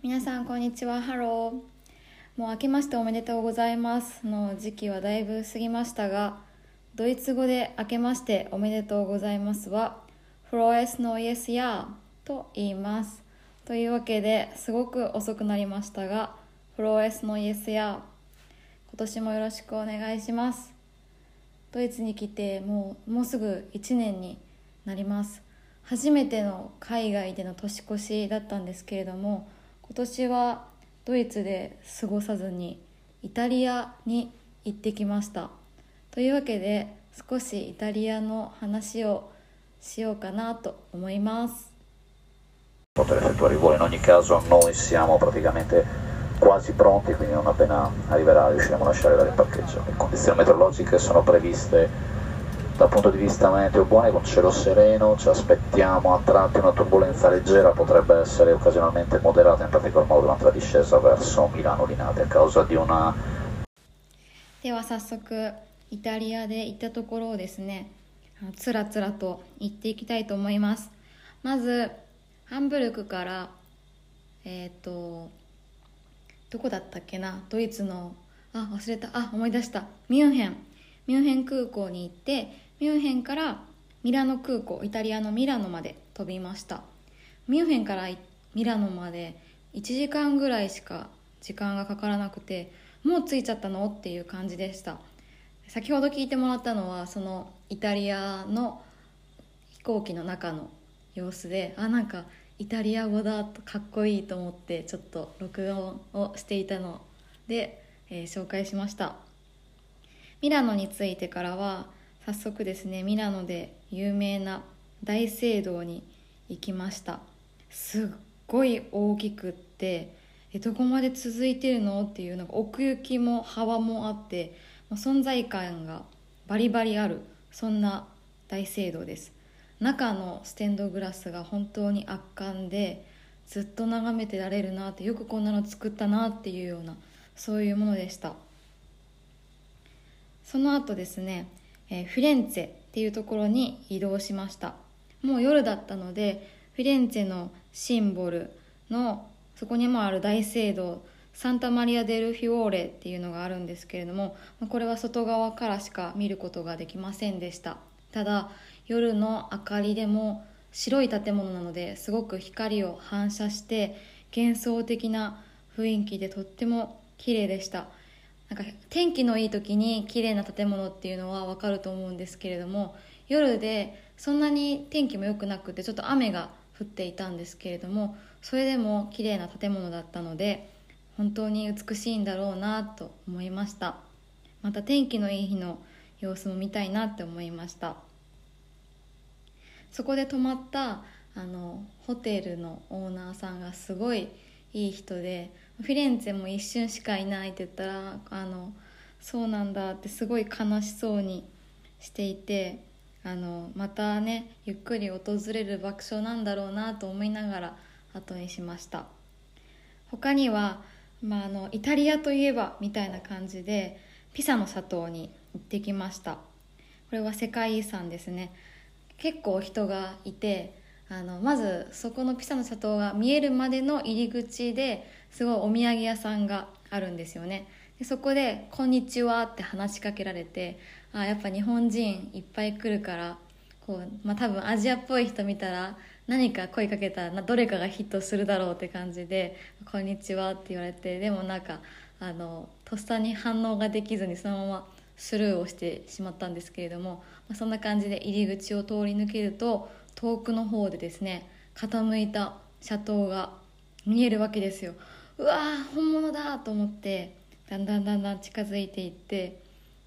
皆さんこんにちは。 Hallo。もう明けましておめでとうございます。の時期はだいぶ過ぎましたがドイツ語で明けましておめでとうございますは Frohes neues Jahr と言います。というわけですごく遅くなりましたが Frohes neues Jahr 今年もよろしくお願いします。ドイツに来てもうもうすぐ1年になります。初めての海外での年越しだったんですけれども今年はドイツで過ごさずにイタリアに行ってきましたというわけで少しイタリアの話をしようかなと思います poter effettuare i voli. In ogni caso noi siamo praticamente quasi pronti, quindi non appena arriverà riusciremo a lasciare il parcheggio. Le condizioni meteorologiche sono previste dal punto di vista meteo buone con cielo sereno, ci aspettiamo a tratti una turbolenza leggera, potrebbe essere occasionalmente moderata, in particolar modo durante la discesa verso Milano Linate a causa di una では早速イタリアで行ったところをですねつらつらと行っていきたいと思いますまずハンブルクからえっ、ーとどこだったっけなドイツのあ忘れたあ思い出したミュンヘンミュンヘン空港に行ってミュンヘンからミラノ空港イタリアのミラノまで飛びました。ミュンヘンからミラノまで1時間ぐらいしか時間がかからなくてもう着いちゃったのっていう感じでした。先ほど聞いてもらったのはそのイタリアの飛行機の中の様子であなんかイタリア語だとかっこいいと思ってちょっと録音をしていたので、えー紹介しました。ミラノに着いてからは早速ですねミラノで有名な大聖堂に行きました。すっごい大きくってえどこまで続いてるのっていうなんか奥行きも幅もあって存在感がバリバリあるそんな大聖堂です。中のステンドグラスが本当に圧巻でずっと眺めてられるなってよくこんなの作ったなっていうようなそういうものでした。その後ですね、えーフィレンツェっていうところに移動しました。もう夜だったのでフィレンツェのシンボルのそこにもある大聖堂サンタマリア・デル・フィオーレっていうのがあるんですけれどもこれは外側からしか見ることができませんでした。ただ夜の明かりでも白い建物なのですごく光を反射して幻想的な雰囲気でとっても綺麗でした。なんか天気のいい時に綺麗な建物っていうのは分かると思うんですけれども夜でそんなに天気も良くなくてちょっと雨が降っていたんですけれどもそれでも綺麗な建物だったので本当に美しいんだろうなと思いました。また天気のいい日の様子も見たいなって思いました。そこで泊まったあのホテルのオーナーさんがすごいいい人でフィレンツェも一瞬しかいないって言ったらあのそうなんだってすごい悲しそうにしていてあのまたねゆっくり訪れる場所なんだろうなと思いながら後にしました。他には、まあ、あのイタリアといえばみたいな感じでピサの斜塔に行ってきました。これは世界遺産ですね。結構人がいてあのまずそこのピサの斜塔が見えるまでの入り口ですごいお土産屋さんがあるんですよね。でそこで「こんにちは」って話しかけられてあやっぱ日本人いっぱい来るからこう、まあ、多分アジアっぽい人見たら何か声かけたらどれかがヒットするだろうって感じで「こんにちは」って言われてでもなんかあのとっさに反応ができずにそのままスルーをしてしまったんですけれども、まあ、そんな感じで入り口を通り抜けると遠くの方でですね傾いた斜塔が見えるわけですよ。うわー本物だと思ってだんだんだんだん近づいていって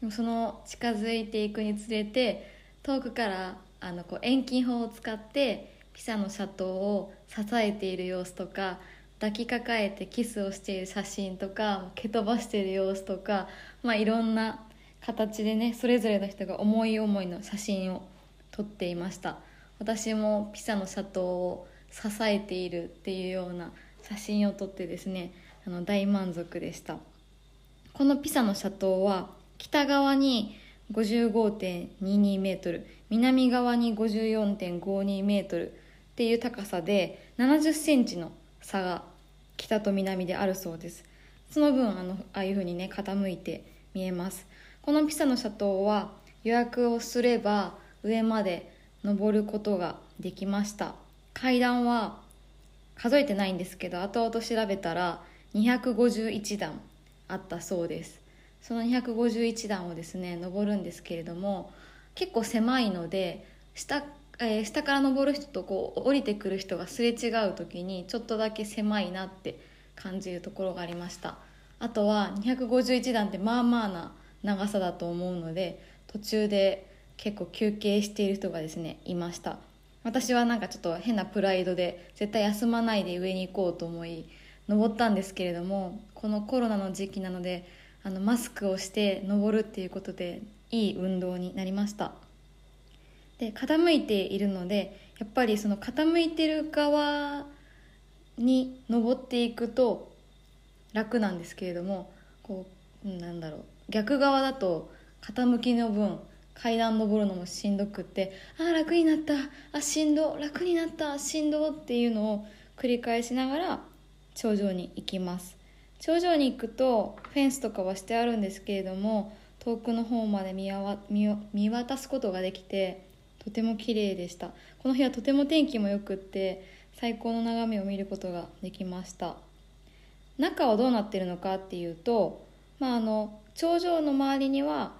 でもその近づいていくにつれて遠くからあのこう遠近法を使ってピサの斜塔を支えている様子とか抱きかかえてキスをしている写真とか蹴飛ばしている様子とか、まあ、いろんな形でねそれぞれの人が思い思いの写真を撮っていました。私もピサの斜塔を支えているっていうような写真を撮ってですねあの大満足でした。このピサの斜塔は北側に55.22メートル南側に54.52メートルっていう高さで70センチの差が北と南であるそうです。その分あのああいう風にね傾いて見えます。このピサの斜塔は予約をすれば上まで登ることができました。階段は数えてないんですけど後々調べたら251段あったそうです。その251段をですね登るんですけれども結構狭いので下,、えー、下から登る人とこう降りてくる人がすれ違う時にちょっとだけ狭いなって感じるところがありました。あとは251段ってまあまあな長さだと思うので途中で結構休憩している人がですねいました。私はなんかちょっと変なプライドで絶対休まないで上に行こうと思い登ったんですけれどもこのコロナの時期なのであのマスクをして登るっていうことでいい運動になりました。で傾いているのでやっぱりその傾いてる側に登っていくと楽なんですけれどもこうなんだろう逆側だと傾きの分階段登るのもしんどくってああ楽になったあしんど楽になったしんどっていうのを繰り返しながら頂上に行きます。頂上に行くとフェンスとかはしてあるんですけれども遠くの方まで見見渡すことができてとても綺麗でした。この日はとても天気も良くって最高の眺めを見ることができました。中はどうなってるのかっていうと、まあ、あの頂上の周りには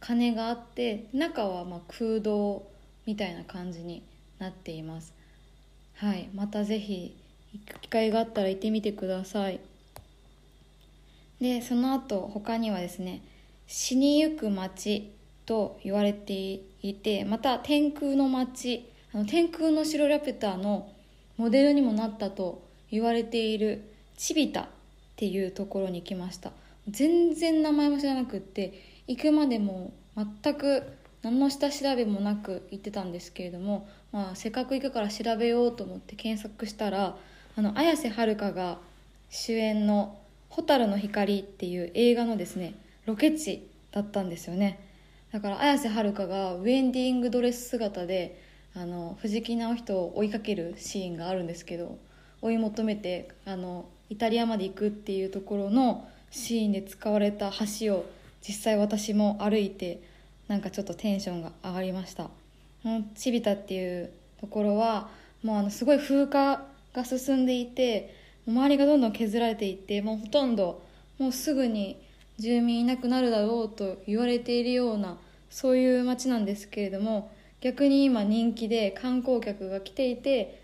鐘があって中はま空洞みたいな感じになっています。はいまた是非行く機会があったら行ってみてください。でその後他にはですね死にゆく街と言われていてまた天空の街あの天空の城ラピュタのモデルにもなったと言われているチビタっていうところに来ました。全然名前も知らなくって行くまでも全く何の下調べもなく行ってたんですけれども、まあ、せっかく行くから調べようと思って検索したらあの綾瀬はるかが主演の「蛍の光」っていう映画のですねロケ地だったんですよね。だから綾瀬はるかがウェンディングドレス姿であの藤木直人を追いかけるシーンがあるんですけど追い求めてあのイタリアまで行くっていうところのシーンで使われた橋を実際私も歩いてなんかちょっとテンションが上がりました。チビタっていうところはもうあのすごい風化が進んでいて周りがどんどん削られていってもうほとんどもうすぐに住民いなくなるだろうと言われているようなそういう街なんですけれども逆に今人気で観光客が来ていて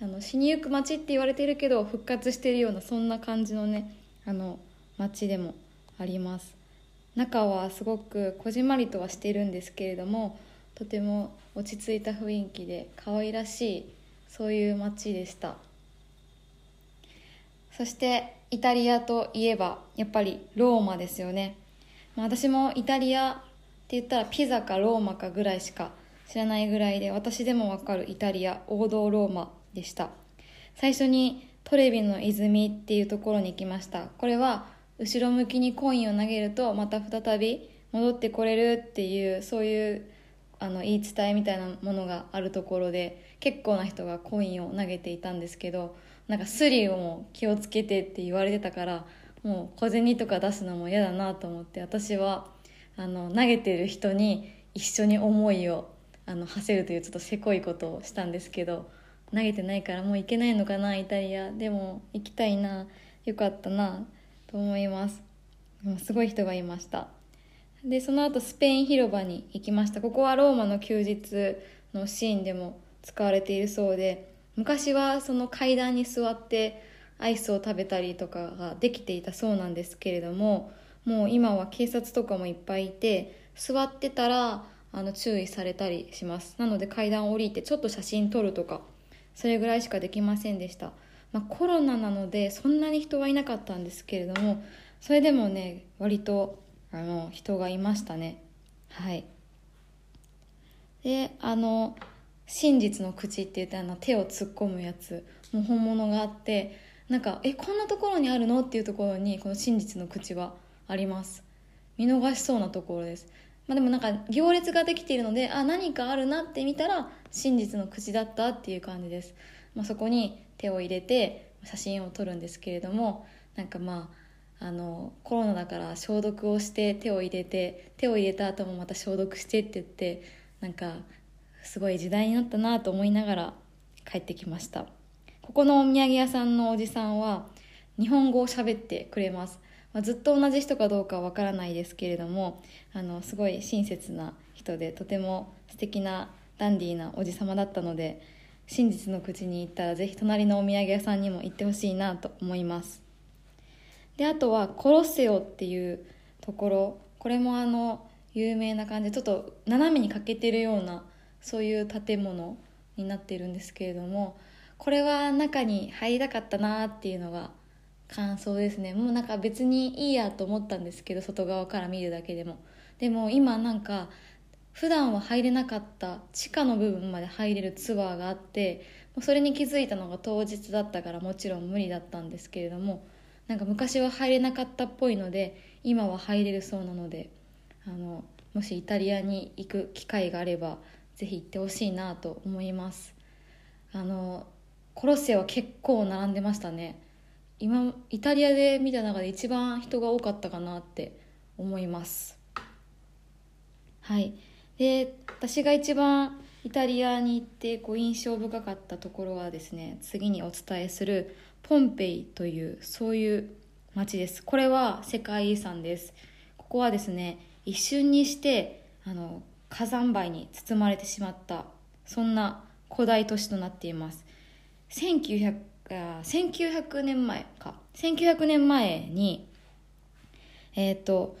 あの死にゆく街って言われてるけど復活しているようなそんな感じのねあの街でもあります。中はすごくこじんまりとはしているんですけれどもとても落ち着いた雰囲気で可愛らしいそういう街でした。そしてイタリアといえばやっぱりローマですよね、まあ、私もイタリアって言ったらピザかローマかぐらいしか知らないぐらいで私でもわかるイタリア王道ローマでした。最初にトレビの泉っていうところに行きました。これは後ろ向きにコインを投げるとまた再び戻ってこれるっていうそういうあの言い伝えみたいなものがあるところで結構な人がコインを投げていたんですけどなんかスリをも気をつけてって言われてたからもう小銭とか出すのも嫌だなと思って私はあの投げてる人に一緒に思いをあの馳せるというちょっとせこいことをしたんですけど投げてないからもう行けないのかなイタリア。でも行きたいなよかったなと思います。すごい人がいました。でその後スペイン広場に行きました。ここはローマの休日のシーンでも使われているそうで昔はその階段に座ってアイスを食べたりとかができていたそうなんですけれどももう今は警察とかもいっぱいいて座ってたらあの注意されたりします。なので階段を降りてちょっと写真撮るとかそれぐらいしかできませんでした。まあ、コロナなのでそんなに人はいなかったんですけれどもそれでもね割とあの人がいましたね。はい。であの真実の口って言ってあの手を突っ込むやつもう本物があってなんかえこんなところにあるの？っていうところにこの真実の口はあります。見逃しそうなところです。まあ、でもなんか行列ができているのであ何かあるなって見たら真実の口だったっていう感じです、まあ、そこに手を入れて写真を撮るんですけれどもなんかまああのコロナだから消毒をして手を入れて手を入れた後もまた消毒してって言ってなんかすごい時代になったなと思いながら帰ってきました。ここのお土産屋さんのおじさんは日本語を喋ってくれます、まあ、ずっと同じ人かどうかわからないですけれどもあのすごい親切な人でとても素敵なダンディーなおじ様だったので真実の口に行ったらぜひ隣のお土産屋さんにも行ってほしいなと思います。であとはコロッセオっていうところ。これもあの有名な感じでちょっと斜めに欠けてるようなそういう建物になってるんですけれどもこれは中に入りたかったなっていうのが感想ですね。もうなんか別にいいやと思ったんですけど外側から見るだけでも。でも今なんか普段は入れなかった地下の部分まで入れるツアーがあってそれに気づいたのが当日だったからもちろん無理だったんですけれどもなんか昔は入れなかったっぽいので今は入れるそうなのであのもしイタリアに行く機会があればぜひ行ってほしいなと思います。あのコロッセオは結構並んでましたね。今イタリアで見た中で一番人が多かったかなって思います。はい。で私が一番イタリアに行ってこう印象深かったところはですね次にお伝えするポンペイというそういう町です。これは世界遺産です。ここはですね一瞬にしてあの火山灰に包まれてしまったそんな古代都市となっています。1900 1900年前か。1900年前にえっ、ー、と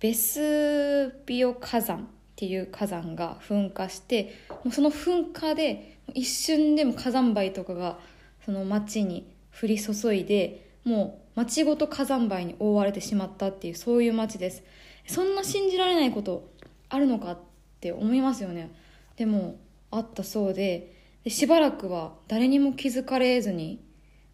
ベスビオ火山っていう火山が噴火してもうその噴火で一瞬でも火山灰とかがその町に降り注いでもう町ごと火山灰に覆われてしまったっていうそういう町です。そんな信じられないことあるのかって思いますよね。でもあったそうででしばらくは誰にも気づかれずに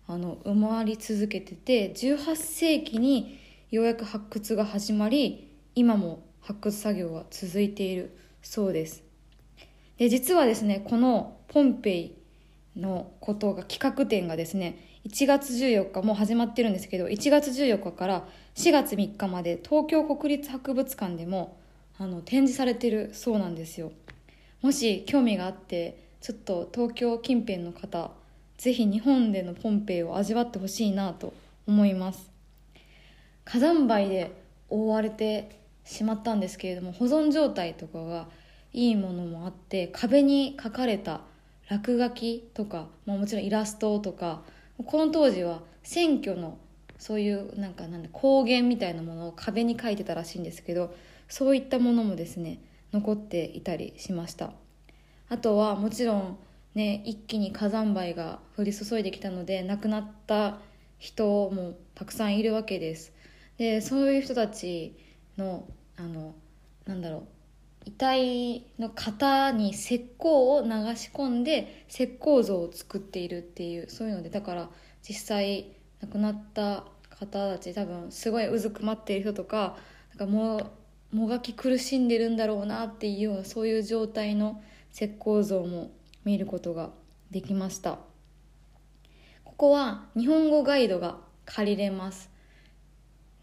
あの埋まり続けてて18世紀にようやく発掘が始まり今も発掘作業が続いている。そうです。で実はですねこのポンペイのことが企画展がですね1月14日もう始まってるんですけど1月14日から4月3日まで東京国立博物館でもあの展示されてるそうなんですよ。もし興味があってちょっと東京近辺の方ぜひ日本でのポンペイを味わってほしいなと思います。火山灰で覆われてしまったんですけれども保存状態とかがいいものもあって壁に書かれた落書きとか、まあ、もちろんイラストとかこの当時は選挙のそういうなんかなんだ公言みたいなものを壁に書いてたらしいんですけどそういったものもですね残っていたりしました。あとはもちろんね一気に火山灰が降り注いできたので亡くなった人もたくさんいるわけです。でそういう人たちのあのなんだろう。遺体の型に石膏を流し込んで石膏像を作っているっていうそういうのでだから実際亡くなった方たち多分すごいうずくまっている人とかなんかももがき苦しんでるんだろうなっていうようなそういう状態の石膏像も見ることができました。ここは日本語ガイドが借りれます。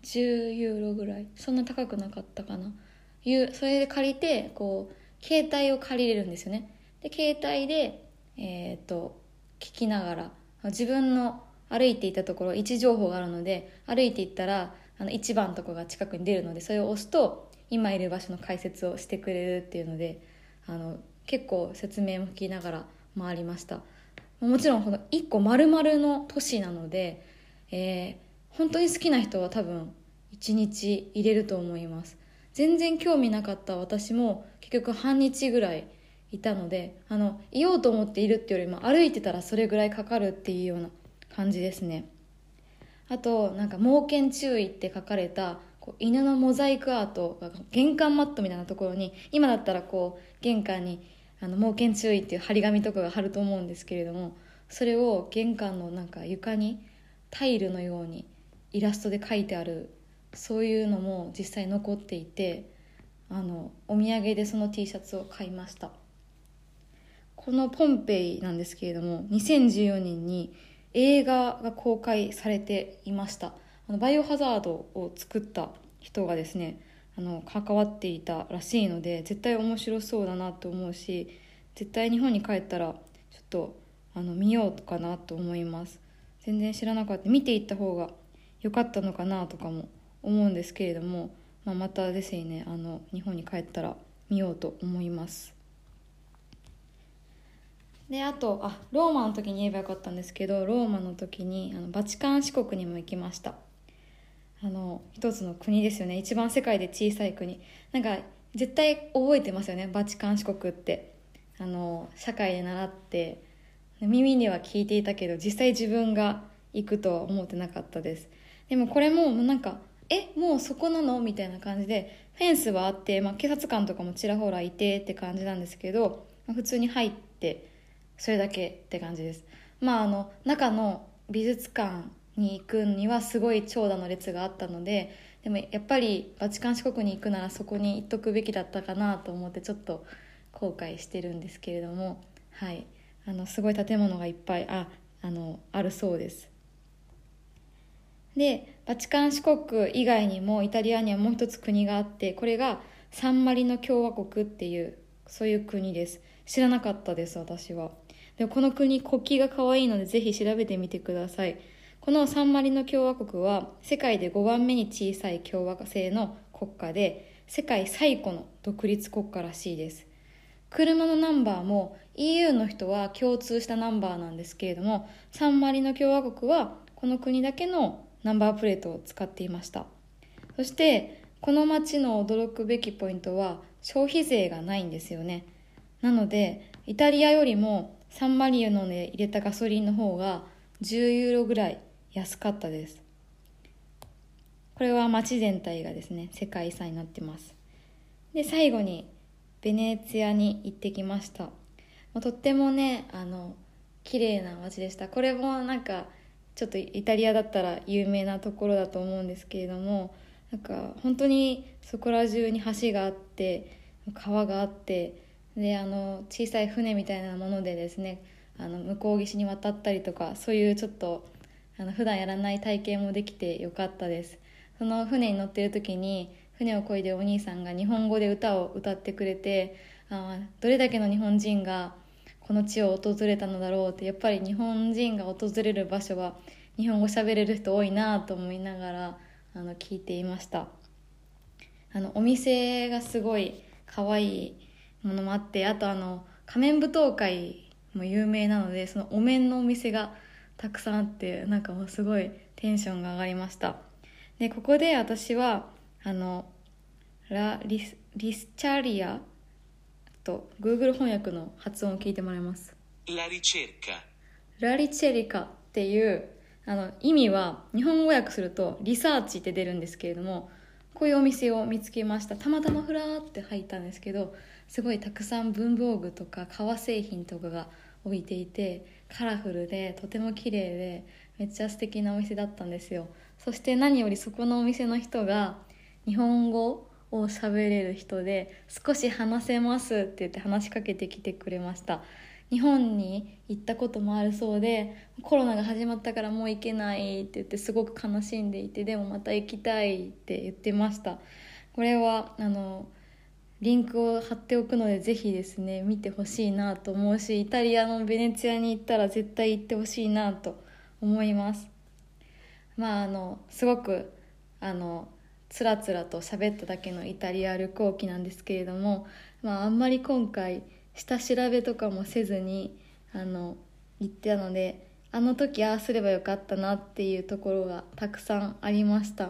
10ユーロぐらい。そんな高くなかったかな。それで借りてこう携帯を借りれるんですよね。で携帯でえっ、と聞きながら自分の歩いていたところ位置情報があるので歩いていったらあの1番とこが近くに出るのでそれを押すと今いる場所の解説をしてくれるっていうのであの結構説明も聞きながら回りました。もちろんこの1個丸々の都市なので、えー、本当に好きな人は多分1日入れると思います。全然興味なかった私も結局半日ぐらいいたのであのいようと思っているっていうよりも歩いてたらそれぐらいかかるっていうような感じですね。あとなんか「猛犬注意」って書かれたこう犬のモザイクアートが玄関マットみたいなところに今だったらこう玄関にあの「猛犬注意」っていう張り紙とかが貼ると思うんですけれどもそれを玄関のなんか床にタイルのようにイラストで描いてあるそういうのも実際残っていてあのお土産でその T シャツを買いました。このポンペイなんですけれども2014年に映画が公開されていました。あのバイオハザードを作った人がですねあの関わっていたらしいので絶対面白そうだなと思うし絶対日本に帰ったらちょっとあの見ようかなと思います。全然知らなかった。見ていった方が良かったのかなとかも思うんですけれども、まあ、またですねあの日本に帰ったら見ようと思います。であとあローマの時に言えばよかったんですけどローマの時にあのバチカン四国にも行きました。あの一つの国ですよね。一番世界で小さい国。なんか絶対覚えてますよねバチカン四国って。あの社会で習って耳には聞いていたけど実際自分が行くとは思ってなかったです。でもこれもなんかえもうそこなの？みたいな感じでフェンスはあって、まあ、警察官とかもちらほらいてって感じなんですけど、まあ、普通に入ってそれだけって感じです。まああの中の美術館に行くにはすごい長蛇の列があったのででもやっぱりバチカン四国に行くならそこに行っとくべきだったかなと思ってちょっと後悔してるんですけれどもはい。あのすごい建物がいっぱいああのあるそうです。でバチカン四国以外にもイタリアにはもう一つ国があってこれがサンマリノ共和国っていうそういう国です。知らなかったです私は。でこの国国旗が可愛いのでぜひ調べてみてください。このサンマリノ共和国は世界で5番目に小さい共和制の国家で世界最古の独立国家らしいです。車のナンバーも EU の人は共通したナンバーなんですけれどもサンマリノ共和国はこの国だけのナンバープレートを使っていました。そしてこの町の驚くべきポイントは消費税がないんですよね。なのでイタリアよりもサンマリノで入れたガソリンの方が10ユーロぐらい安かったです。これは街全体がですね世界遺産になってます。で最後にベネツィアに行ってきました。とってもねあの綺麗な街でした。これもなんかちょっとイタリアだったら有名なところだと思うんですけれどもなんか本当にそこら中に橋があって川があってであの小さい船みたいなものでですねあの向こう岸に渡ったりとかそういうちょっとあの普段やらない体験もできてよかったです。その船に乗ってる時に船を漕いでお兄さんが日本語で歌を歌ってくれてあどれだけの日本人がこの地を訪れたのだろうってやっぱり日本人が訪れる場所は日本語喋れる人多いなと思いながらあの聞いていました。あのお店がすごい可愛いものもあってあとあの仮面舞踏会も有名なのでそのお面のお店がたくさんあってなんかもうすごいテンションが上がりました。でここで私はあのラリスリスチャリアと Google 翻訳の発音を聞いてもらいます。ラリチェリカラリチェリカっていうあの意味は日本語訳するとリサーチって出るんですけれどもこういうお店を見つけました。たまたまふらーって入ったんですけどすごいたくさん文房具とか革製品とかが置いていてカラフルでとても綺麗でめっちゃ素敵なお店だったんですよ。そして何よりそこのお店の人が日本語を喋れる人で少し話せますって言って話しかけてきてくれました。日本に行ったこともあるそうでコロナが始まったからもう行けないって言ってすごく悲しんでいてでもまた行きたいって言ってました。これはあのリンクを貼っておくのでぜひですね見てほしいなと思うしイタリアのベネツィアに行ったら絶対行ってほしいなと思います。まああのすごくあのつらつらと喋っただけのイタリア旅行記なんですけれども、まあ、あんまり今回下調べとかもせずにあの行ってたのであの時ああすればよかったなっていうところがたくさんありました。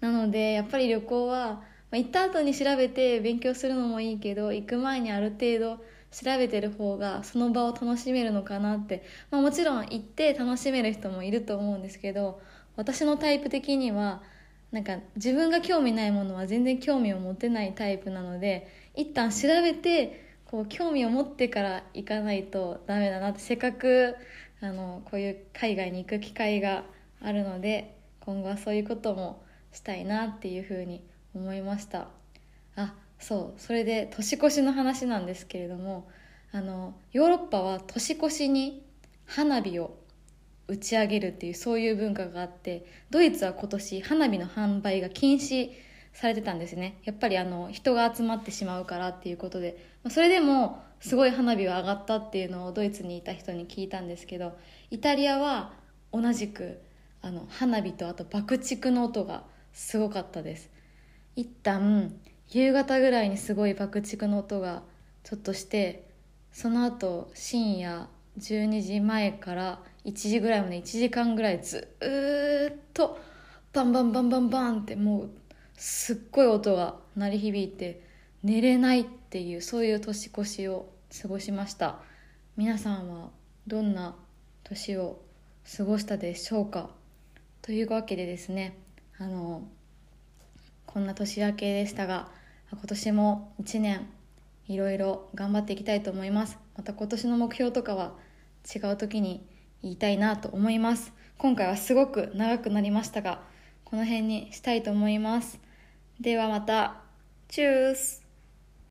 なのでやっぱり旅行はまあ、行った後に調べて勉強するのもいいけど行く前にある程度調べてる方がその場を楽しめるのかなって、まあ、もちろん行って楽しめる人もいると思うんですけど私のタイプ的にはなんか自分が興味ないものは全然興味を持てないタイプなので一旦調べてこう興味を持ってから行かないとダメだなってせっかくあのこういう海外に行く機会があるので今後はそういうこともしたいなっていうふうに思いました。あそうそれで年越しの話なんですけれどもあのヨーロッパは年越しに花火を打ち上げるっていうそういう文化があってドイツは今年花火の販売が禁止されてたんですね。やっぱりあの人が集まってしまうからっていうことで。それでもすごい花火は上がったっていうのをドイツにいた人に聞いたんですけどイタリアは同じくあの花火とあと爆竹の音がすごかったです。一旦夕方ぐらいにすごい爆竹の音がちょっとしてその後深夜12時前から1時ぐらいまで1時間ぐらいずっとバンバンバンバンバンってもうすっごい音が鳴り響いて寝れないっていうそういう年越しを過ごしました。皆さんはどんな年を過ごしたでしょうか？というわけでですねあのこんな年明けでしたが今年も1年いろいろ頑張っていきたいと思います。また今年の目標とかは違う時に言いたいなと思います。今回はすごく長くなりましたがこの辺にしたいと思います。ではまた。チュース。